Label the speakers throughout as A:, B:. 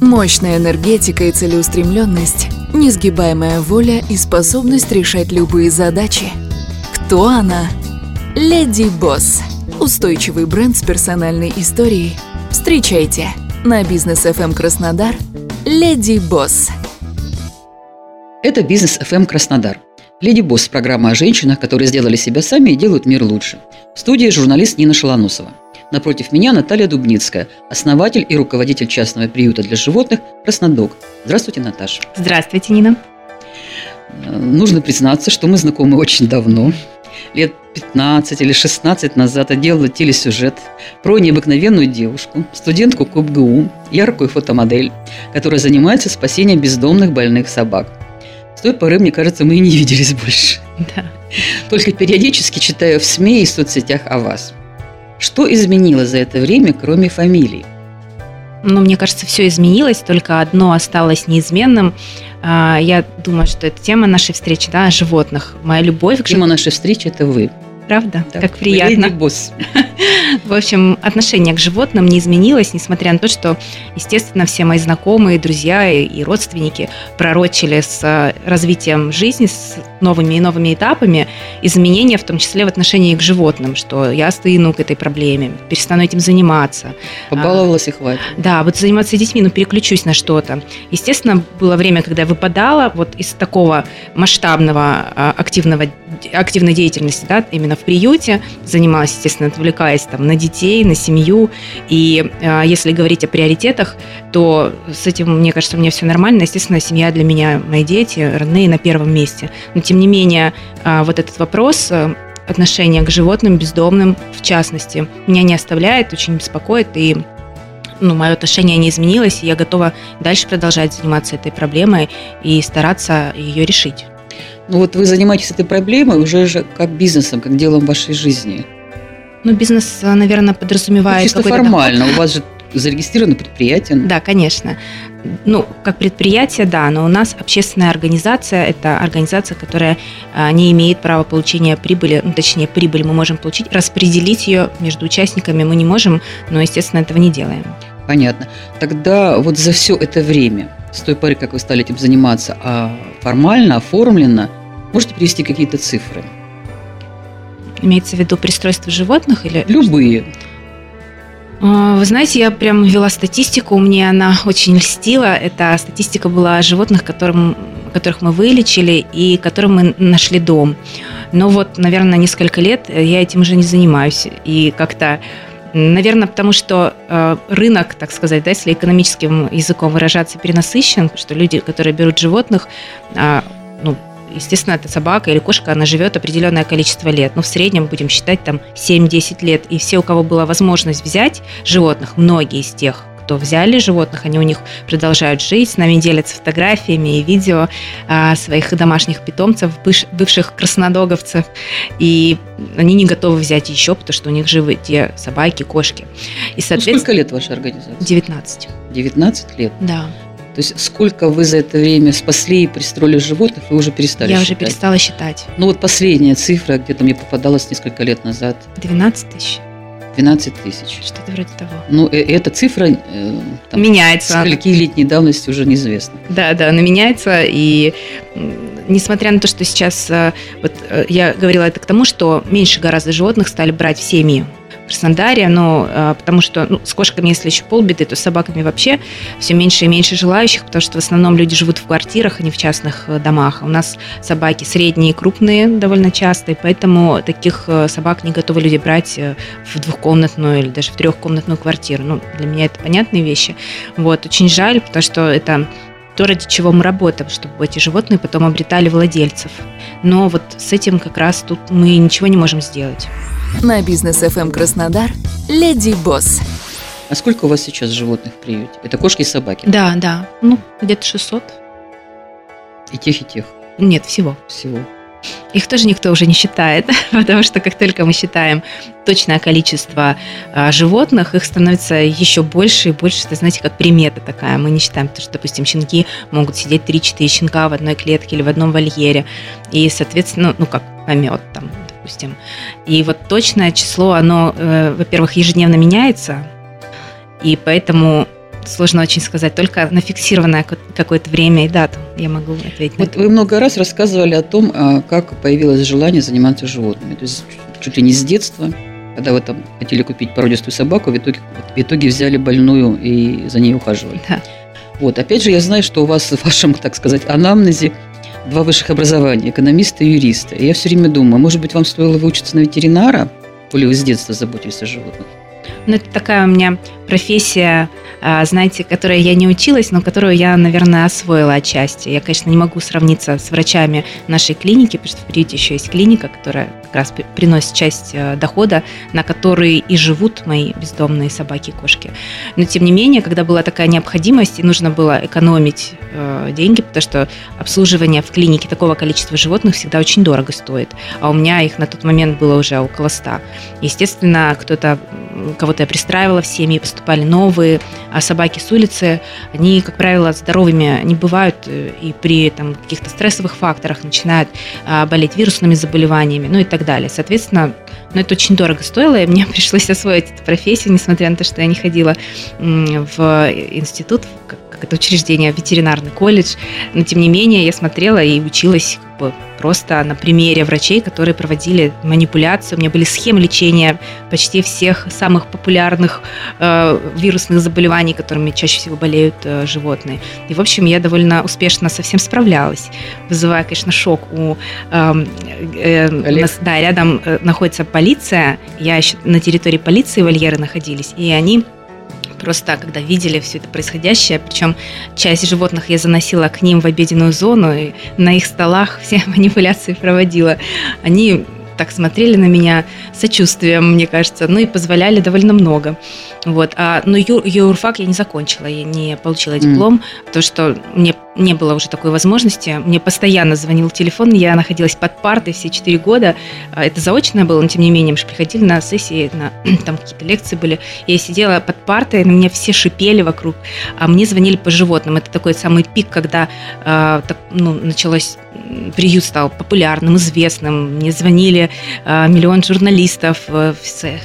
A: Мощная энергетика и целеустремленность, несгибаемая воля и способность решать любые задачи. Кто она? Леди Босс. Устойчивый бренд с персональной историей. Встречайте на бизнес FM Краснодар Леди Босс.
B: Это бизнес FM Краснодар. Леди Босс – программа о женщинах, которые сделали себя сами и делают мир лучше. В студии журналист Нина Шалоносова. Напротив меня Наталья Дубницкая, основатель и руководитель частного приюта для животных «Краснодок». Здравствуйте, Наташа.
C: Здравствуйте, Нина.
B: Нужно признаться, что мы знакомы очень давно. Лет 15 или 16 назад я делала телесюжет про необыкновенную девушку, студентку КубГУ, яркую фотомодель, которая занимается спасением бездомных больных собак. С той поры, мне кажется, мы и не виделись больше. Да. Только периодически читаю в СМИ и соцсетях о вас – что изменилось за это время, кроме фамилии?
C: Ну, мне кажется, все изменилось, только одно осталось неизменным. А, я думаю, что это тема нашей встречи, да, о животных. Моя любовь
B: к Тема нашей встречи – это вы.
C: Правда? Да, как приятно.
B: босс.
C: В общем, отношение к животным не изменилось, несмотря на то, что, естественно, все мои знакомые, друзья и родственники пророчили с э, развитием жизни, с новыми и новыми этапами изменения, в том числе в отношении к животным, что я стыну к этой проблеме, перестану этим заниматься.
B: Побаловалась и хватит.
C: Да, вот заниматься детьми, ну, переключусь на что-то. Естественно, было время, когда я выпадала вот из такого масштабного а, активного, активной деятельности, да, именно в приюте, занималась, естественно, отвлекаясь там, на детей, на семью. И э, если говорить о приоритетах, то с этим, мне кажется, у меня все нормально. Естественно, семья для меня, мои дети, родные на первом месте. Но, тем не менее, э, вот этот вопрос э, отношения к животным, бездомным, в частности, меня не оставляет, очень беспокоит, и ну, мое отношение не изменилось, и я готова дальше продолжать заниматься этой проблемой и стараться ее решить.
B: Ну вот вы занимаетесь этой проблемой уже же как бизнесом, как делом вашей жизни.
C: Ну, бизнес, наверное, подразумевает... Ну,
B: чисто формально. Доход. У вас же зарегистрировано предприятие.
C: Да, конечно. Ну, как предприятие, да, но у нас общественная организация – это организация, которая а, не имеет права получения прибыли, ну, точнее, прибыль мы можем получить, распределить ее между участниками мы не можем, но, естественно, этого не делаем.
B: Понятно. Тогда вот за все это время, с той поры, как вы стали этим заниматься, а формально, оформлено, можете привести какие-то цифры?
C: Имеется в виду пристройство животных или?
B: Любые.
C: А, вы знаете, я прям вела статистику, мне она очень льстила. Это статистика была о животных, которым, которых мы вылечили и которым мы нашли дом. Но вот, наверное, несколько лет я этим уже не занимаюсь. И как-то Наверное, потому что э, рынок, так сказать, да, если экономическим языком выражаться, перенасыщен, что люди, которые берут животных, э, ну, естественно, эта собака или кошка, она живет определенное количество лет. Ну, в среднем будем считать там 7-10 лет. И все, у кого была возможность взять животных, многие из тех, кто взяли животных, они у них продолжают жить, с нами делятся фотографиями и видео а, своих домашних питомцев, бывших краснодоговцев, и они не готовы взять еще, потому что у них живы те собаки, кошки.
B: И, соответственно, ну, сколько лет вашей организации?
C: 19.
B: 19 лет?
C: Да.
B: То есть сколько вы за это время спасли и пристроили животных, вы уже перестали
C: Я
B: считать?
C: уже перестала считать.
B: Ну вот последняя цифра, где-то мне попадалась несколько лет назад.
C: 12 тысяч.
B: 12 тысяч.
C: Что-то вроде того.
B: Ну, э, эта цифра...
C: Э, там, меняется.
B: Скольки летней давности уже неизвестно.
C: Да, да, она меняется. И несмотря на то, что сейчас... Э, вот я говорила это к тому, что меньше гораздо животных стали брать в семьи Краснодаре, но а, потому что ну, с кошками, если еще полбеды, то с собаками вообще все меньше и меньше желающих, потому что в основном люди живут в квартирах, а не в частных э, домах. У нас собаки средние и крупные довольно часто, и поэтому таких э, собак не готовы люди брать э, в двухкомнатную или даже в трехкомнатную квартиру. Ну, для меня это понятные вещи. Вот, очень жаль, потому что это то, ради чего мы работаем, чтобы эти животные потом обретали владельцев. Но вот с этим как раз тут мы ничего не можем сделать.
A: На бизнес FM Краснодар Леди Босс.
B: А сколько у вас сейчас животных в приюте? Это кошки и собаки?
C: Да, да. Ну, где-то 600.
B: И тех, и тех?
C: Нет, всего.
B: Всего.
C: Их тоже никто уже не считает, потому что как только мы считаем точное количество а, животных, их становится еще больше и больше. Это, знаете, как примета такая. Мы не считаем, потому что, допустим, щенки могут сидеть 3-4 щенка в одной клетке или в одном вольере. И, соответственно, ну, как помет там, допустим. И вот точное число, оно, э, во-первых, ежедневно меняется, и поэтому сложно очень сказать, только на фиксированное какое-то время и дату я могу ответить.
B: Вот вы много раз рассказывали о том, а, как появилось желание заниматься животными. То есть чуть ли не с детства, когда вы там хотели купить породистую собаку, в итоге, в итоге взяли больную и за ней ухаживали.
C: Да.
B: Вот, опять же, я знаю, что у вас в вашем, так сказать, анамнезе два высших образования, экономиста и юриста. И я все время думаю, может быть, вам стоило выучиться на ветеринара, или вы с детства заботились о животных?
C: Ну, это такая у меня профессия, знаете, которой я не училась, но которую я, наверное, освоила отчасти. Я, конечно, не могу сравниться с врачами нашей клиники, потому что в приюте еще есть клиника, которая раз приносит часть э, дохода, на который и живут мои бездомные собаки и кошки. Но, тем не менее, когда была такая необходимость, и нужно было экономить э, деньги, потому что обслуживание в клинике такого количества животных всегда очень дорого стоит. А у меня их на тот момент было уже около ста. Естественно, кто-то, кого-то я пристраивала в семьи, поступали новые, а собаки с улицы, они, как правило, здоровыми не бывают э, и при там, каких-то стрессовых факторах начинают а, болеть вирусными заболеваниями, ну и так далее. Соответственно, ну, это очень дорого стоило, и мне пришлось освоить эту профессию, несмотря на то, что я не ходила в институт, как это учреждение, ветеринарный колледж, но тем не менее я смотрела и училась как бы просто на примере врачей, которые проводили манипуляцию. У меня были схемы лечения почти всех самых популярных э, вирусных заболеваний, которыми чаще всего болеют э, животные. И, в общем, я довольно успешно со всем справлялась, вызывая, конечно, шок у... Э, э, у нас, да, рядом э, находится полиция, я еще на территории полиции вольеры находились, и они просто когда видели все это происходящее, причем часть животных я заносила к ним в обеденную зону, и на их столах все манипуляции проводила. Они так смотрели на меня сочувствием, мне кажется, ну и позволяли довольно много. Вот. А, но ю, юрфак я не закончила, я не получила диплом, mm. потому что мне не было уже такой возможности. Мне постоянно звонил телефон, я находилась под партой все четыре года. А, это заочное было, но тем не менее мы же приходили на сессии, на, там какие-то лекции были. Я сидела под партой, на меня все шипели вокруг, а мне звонили по животным. Это такой самый пик, когда э, так, ну, началось приют стал популярным, известным. Мне звонили э, миллион журналистов, э,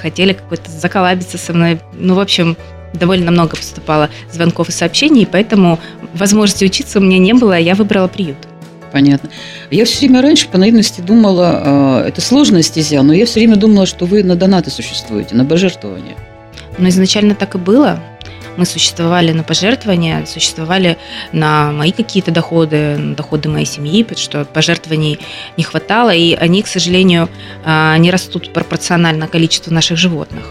C: хотели какой-то заколабиться со мной. Ну, в общем, довольно много поступало звонков и сообщений, поэтому возможности учиться у меня не было, а я выбрала приют.
B: Понятно. Я все время раньше по наивности думала, э, это сложная стезя, но я все время думала, что вы на донаты существуете, на пожертвования.
C: Но изначально так и было. Мы существовали на пожертвования, существовали на мои какие-то доходы, на доходы моей семьи, потому что пожертвований не хватало, и они, к сожалению, а, не растут пропорционально количеству наших животных.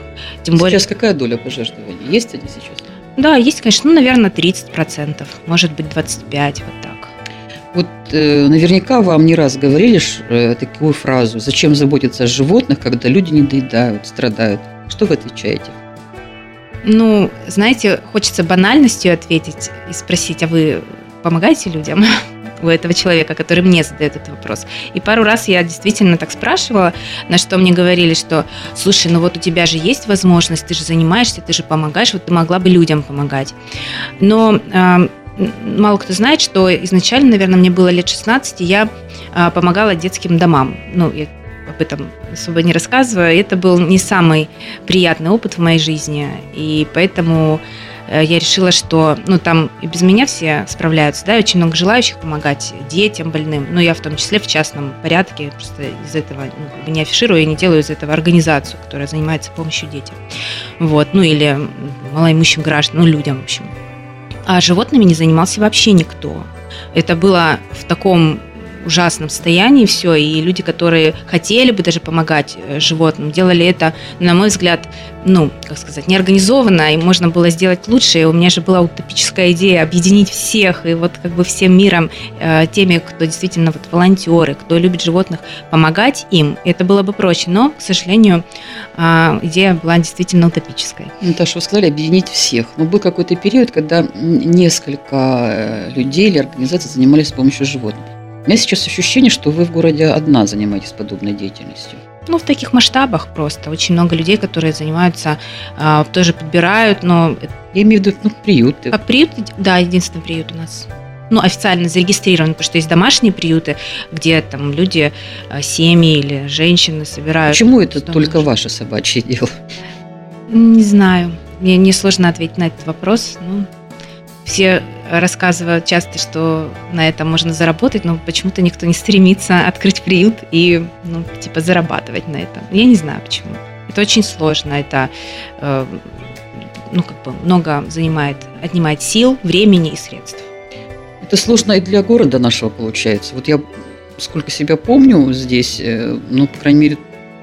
B: Тем сейчас более... какая доля пожертвований? Есть они сейчас?
C: Да, есть, конечно, ну, наверное, 30%, может быть, 25%, вот так.
B: Вот э, наверняка вам не раз говорили э, такую фразу «Зачем заботиться о животных, когда люди не доедают, страдают?» Что вы отвечаете?
C: Ну, знаете, хочется банальностью ответить и спросить, а вы помогаете людям? у этого человека, который мне задает этот вопрос. И пару раз я действительно так спрашивала, на что мне говорили, что, слушай, ну вот у тебя же есть возможность, ты же занимаешься, ты же помогаешь, вот ты могла бы людям помогать. Но э, мало кто знает, что изначально, наверное, мне было лет 16, и я э, помогала детским домам. Ну, я об этом особо не рассказываю. Это был не самый приятный опыт в моей жизни, и поэтому э, я решила, что ну, там и без меня все справляются, да, и очень много желающих помогать детям, больным, ну, я в том числе в частном порядке, просто из этого ну, как бы не афиширую, я не делаю из этого организацию, которая занимается помощью детям, вот, ну, или малоимущим гражданам, ну, людям, в общем. А животными не занимался вообще никто. Это было в таком ужасном состоянии все, и люди, которые хотели бы даже помогать э, животным, делали это, на мой взгляд, ну, как сказать, неорганизованно, и можно было сделать лучше. И у меня же была утопическая идея объединить всех, и вот как бы всем миром, э, теми, кто действительно вот волонтеры, кто любит животных, помогать им. Это было бы проще, но, к сожалению, э, идея была действительно утопической.
B: Наташа, вы сказали объединить всех. Но был какой-то период, когда несколько людей или организаций занимались с помощью животных. У меня сейчас ощущение, что вы в городе одна занимаетесь подобной деятельностью.
C: Ну, в таких масштабах просто. Очень много людей, которые занимаются, а, тоже подбирают, но...
B: Я имею в виду ну, приюты.
C: А приют, да, единственный приют у нас ну, официально зарегистрирован, потому что есть домашние приюты, где там люди, а, семьи или женщины собирают.
B: Почему это только ваше собачье дело?
C: Не знаю. Мне не сложно ответить на этот вопрос. Ну, все рассказывают часто, что на этом можно заработать, но почему-то никто не стремится открыть приют и, ну, типа, зарабатывать на этом. Я не знаю почему. Это очень сложно. Это, э, ну, как бы много занимает, отнимает сил, времени и средств.
B: Это сложно и для города нашего получается. Вот я, сколько себя помню здесь, э, ну, по крайней мере,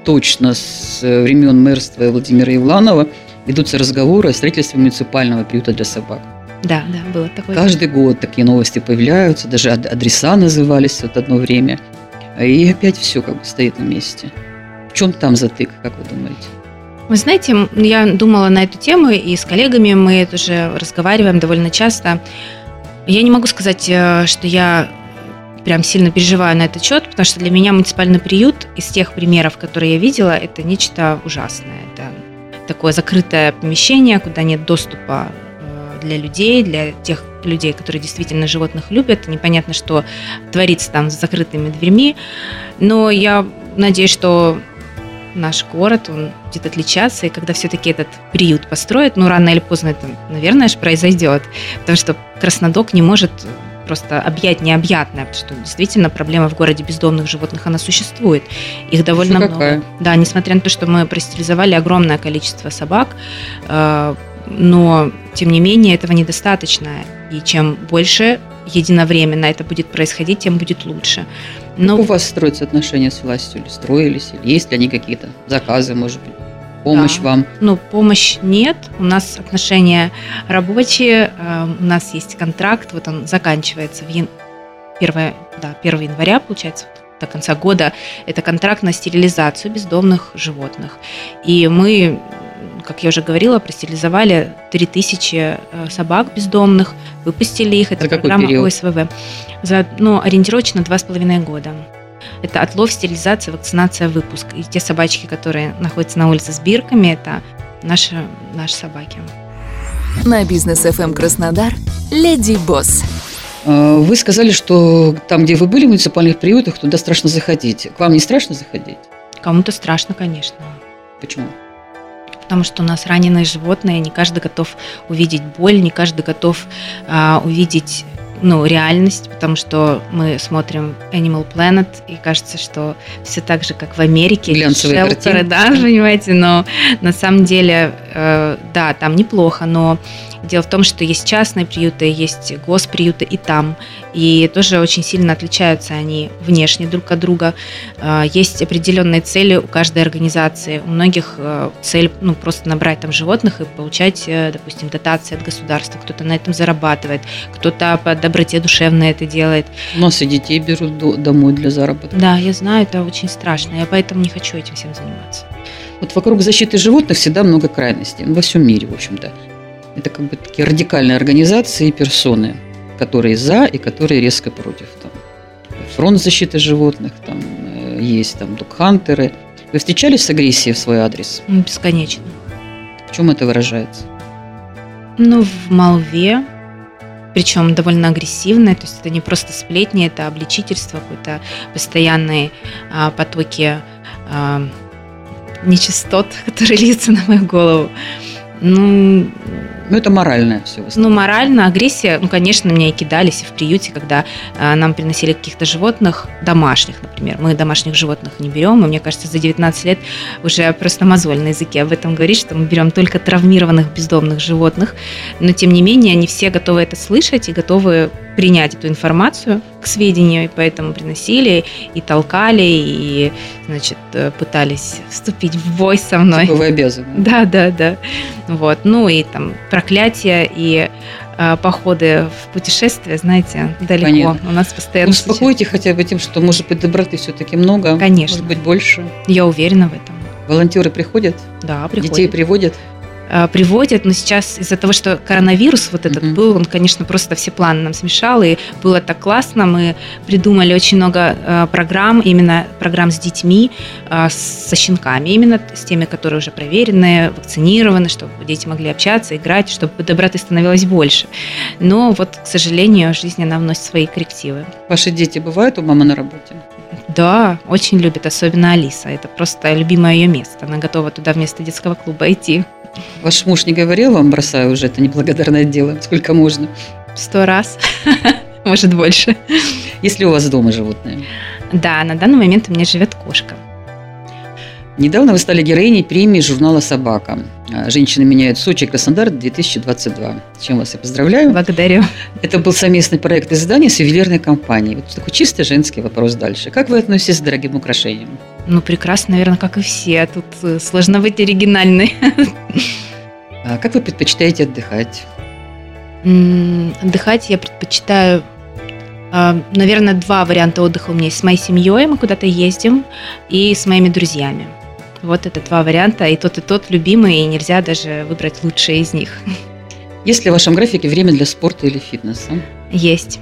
B: точно с времен мэрства Владимира Ивланова ведутся разговоры о строительстве муниципального приюта для собак.
C: Да, да, было такое.
B: Каждый год такие новости появляются, даже адреса назывались вот одно время. И опять все как бы стоит на месте. В чем там затык, как вы думаете?
C: Вы знаете, я думала на эту тему, и с коллегами мы тоже разговариваем довольно часто. Я не могу сказать, э, что я прям сильно переживаю на этот счет, потому что для меня муниципальный приют из тех примеров, которые я видела, это нечто ужасное. Это такое закрытое помещение, куда нет доступа для людей, для тех людей, которые действительно животных любят. Непонятно, что творится там с закрытыми дверьми. Но я надеюсь, что наш город, он будет отличаться, и когда все-таки этот приют построят, ну, рано или поздно это, наверное, же произойдет, потому что Краснодок не может просто объять необъятное, потому что действительно проблема в городе бездомных животных, она существует. Их довольно
B: Что
C: много.
B: Какая?
C: Да, несмотря на то, что мы простерилизовали огромное количество собак, э, но тем не менее этого недостаточно. И чем больше единовременно это будет происходить, тем будет лучше.
B: Но... Как у вас строятся отношения с властью? Или строились? Или есть ли они какие-то заказы, может быть? Помощь
C: да.
B: вам?
C: Ну, помощь нет. У нас отношения рабочие. Э, у нас есть контракт. Вот он заканчивается в ян... 1, да, 1 января, получается, до конца года. Это контракт на стерилизацию бездомных животных. И мы как я уже говорила, простерилизовали 3000 э, собак бездомных, выпустили их. Это
B: За
C: программа
B: период?
C: ОСВВ. За, ну, ориентировочно 2,5 года. Это отлов, стерилизация, вакцинация, выпуск. И те собачки, которые находятся на улице с бирками, это наши, наши собаки.
A: На бизнес FM Краснодар Леди Босс.
B: А, вы сказали, что там, где вы были в муниципальных приютах, туда страшно заходить. К вам не страшно заходить?
C: Кому-то страшно, конечно.
B: Почему?
C: Потому что у нас раненые животные, не каждый готов увидеть боль, не каждый готов а, увидеть ну, реальность, потому что мы смотрим Animal Planet, и кажется, что все так же, как в Америке.
B: Глянцевые
C: шелтеры, да, понимаете, но на самом деле, э, да, там неплохо, но Дело в том, что есть частные приюты, есть госприюты и там. И тоже очень сильно отличаются они внешне друг от друга. А, есть определенные цели у каждой организации. У многих э, цель ну, просто набрать там животных и получать, э, допустим, дотации от государства. Кто-то на этом зарабатывает, кто-то по доброте душевной это делает.
B: У нас и детей берут домой для заработка.
C: Да, я знаю, это очень страшно. Я поэтому не хочу этим всем заниматься.
B: Вот вокруг защиты животных всегда много крайностей. Во всем мире, в общем-то. Это как бы такие радикальные организации и персоны, которые за и которые резко против. Там, фронт защиты животных, там э, есть там докхантеры. Вы встречались с агрессией в свой адрес?
C: Бесконечно.
B: В чем это выражается?
C: Ну, в молве, причем довольно агрессивное, то есть это не просто сплетни, это обличительство, какой-то постоянные а, потоки а, нечистот, которые льются на мою голову. Ну,
B: ну, это моральное все.
C: Ну, морально, агрессия, ну, конечно, меня и кидались и в приюте, когда э, нам приносили каких-то животных, домашних, например. Мы домашних животных не берем, и мне кажется, за 19 лет уже просто мозоль на языке об этом говорит, что мы берем только травмированных бездомных животных. Но, тем не менее, они все готовы это слышать и готовы принять эту информацию к сведению, и поэтому приносили и толкали, и, значит, пытались вступить в бой со мной.
B: Типа вы обязаны.
C: Да, да, да. Вот. Ну и там проклятия и э, походы в путешествия, знаете, далеко.
B: Понятно.
C: У нас постоянно...
B: Успокойте хотя бы тем, что, может быть, доброты все-таки много.
C: Конечно.
B: Может быть, больше.
C: Я уверена в этом.
B: Волонтеры приходят?
C: Да, приходят.
B: Детей приводят?
C: Э, приводят, но сейчас из-за того, что коронавирус вот этот
B: Мгм.
C: был, он, конечно, просто все планы нам смешал, и было так классно, мы придумали очень много э, программ, именно программ с детьми, э, со щенками, именно с теми, которые уже проверены, вакцинированы, чтобы дети могли общаться, играть, чтобы доброты становилось больше. Но вот, к сожалению, жизнь, она вносит свои коррективы.
B: Ваши дети бывают у мамы на работе?
C: Да, очень любит, особенно Алиса. Это просто любимое ее место. Она готова туда вместо детского клуба идти.
B: Ваш муж не говорил вам, бросаю уже это неблагодарное дело, сколько можно?
C: Сто раз, может больше.
B: Есть ли у вас дома животные?
C: Да, на данный момент у меня живет кошка.
B: Недавно вы стали героиней премии журнала «Собака». А, «Женщины меняют Сочи» Краснодар 2022. С чем вас я поздравляю.
C: Благодарю.
B: Это был совместный проект издания с ювелирной компанией. Вот такой чисто женский вопрос дальше. Как вы относитесь к дорогим украшениям?
C: Ну, прекрасно, наверное, как и все. Тут э, сложно быть оригинальной.
B: А Как вы предпочитаете отдыхать?
C: Отдыхать я предпочитаю а, Наверное, два варианта отдыха у меня есть. С моей семьей мы куда-то ездим и с моими друзьями. Вот это два варианта. И тот, и тот любимый, и нельзя даже выбрать лучшее из них.
B: Есть ли в вашем графике время для спорта или фитнеса?
C: Есть.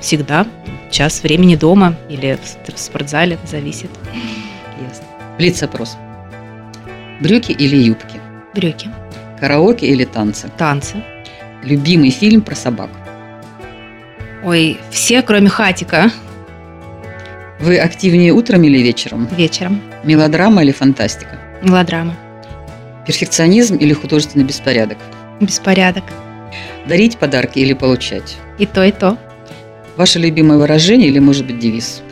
C: Всегда. Час времени дома или в спортзале, зависит.
B: Ясно. Блиц-опрос. Брюки или юбки?
C: Брюки,
B: Караоке или танцы?
C: танцы.
B: Любимый фильм про собак?
C: Ой, все, кроме хатика,
B: Вы активнее утром или вечером?
C: вечером.
B: Мелодрама или фантастика?
C: Мелодрама.
B: Перфекционизм или художественный беспорядок?
C: Беспорядок.
B: Дарить подарки или получать?
C: И то, и то.
B: Ваше любимое выражение или, может быть, девиз?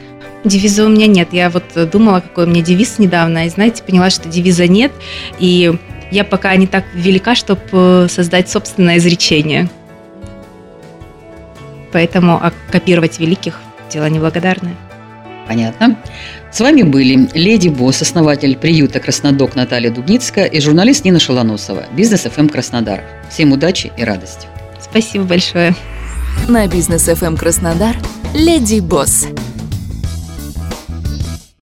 C: Девиза у меня нет. Я вот э, думала, какой у меня девиз недавно, и, знаете, поняла, что девиза нет. И я пока не так велика, чтобы создать собственное изречение. Поэтому а копировать великих – дело неблагодарное.
B: Понятно. С вами были Леди Босс, основатель приюта Краснодок Наталья Дубницкая и журналист Нина Шалоносова, Бизнес ФМ Краснодар. Всем удачи и радости.
C: Спасибо большое.
A: На бизнес FM Краснодар «Леди Босс».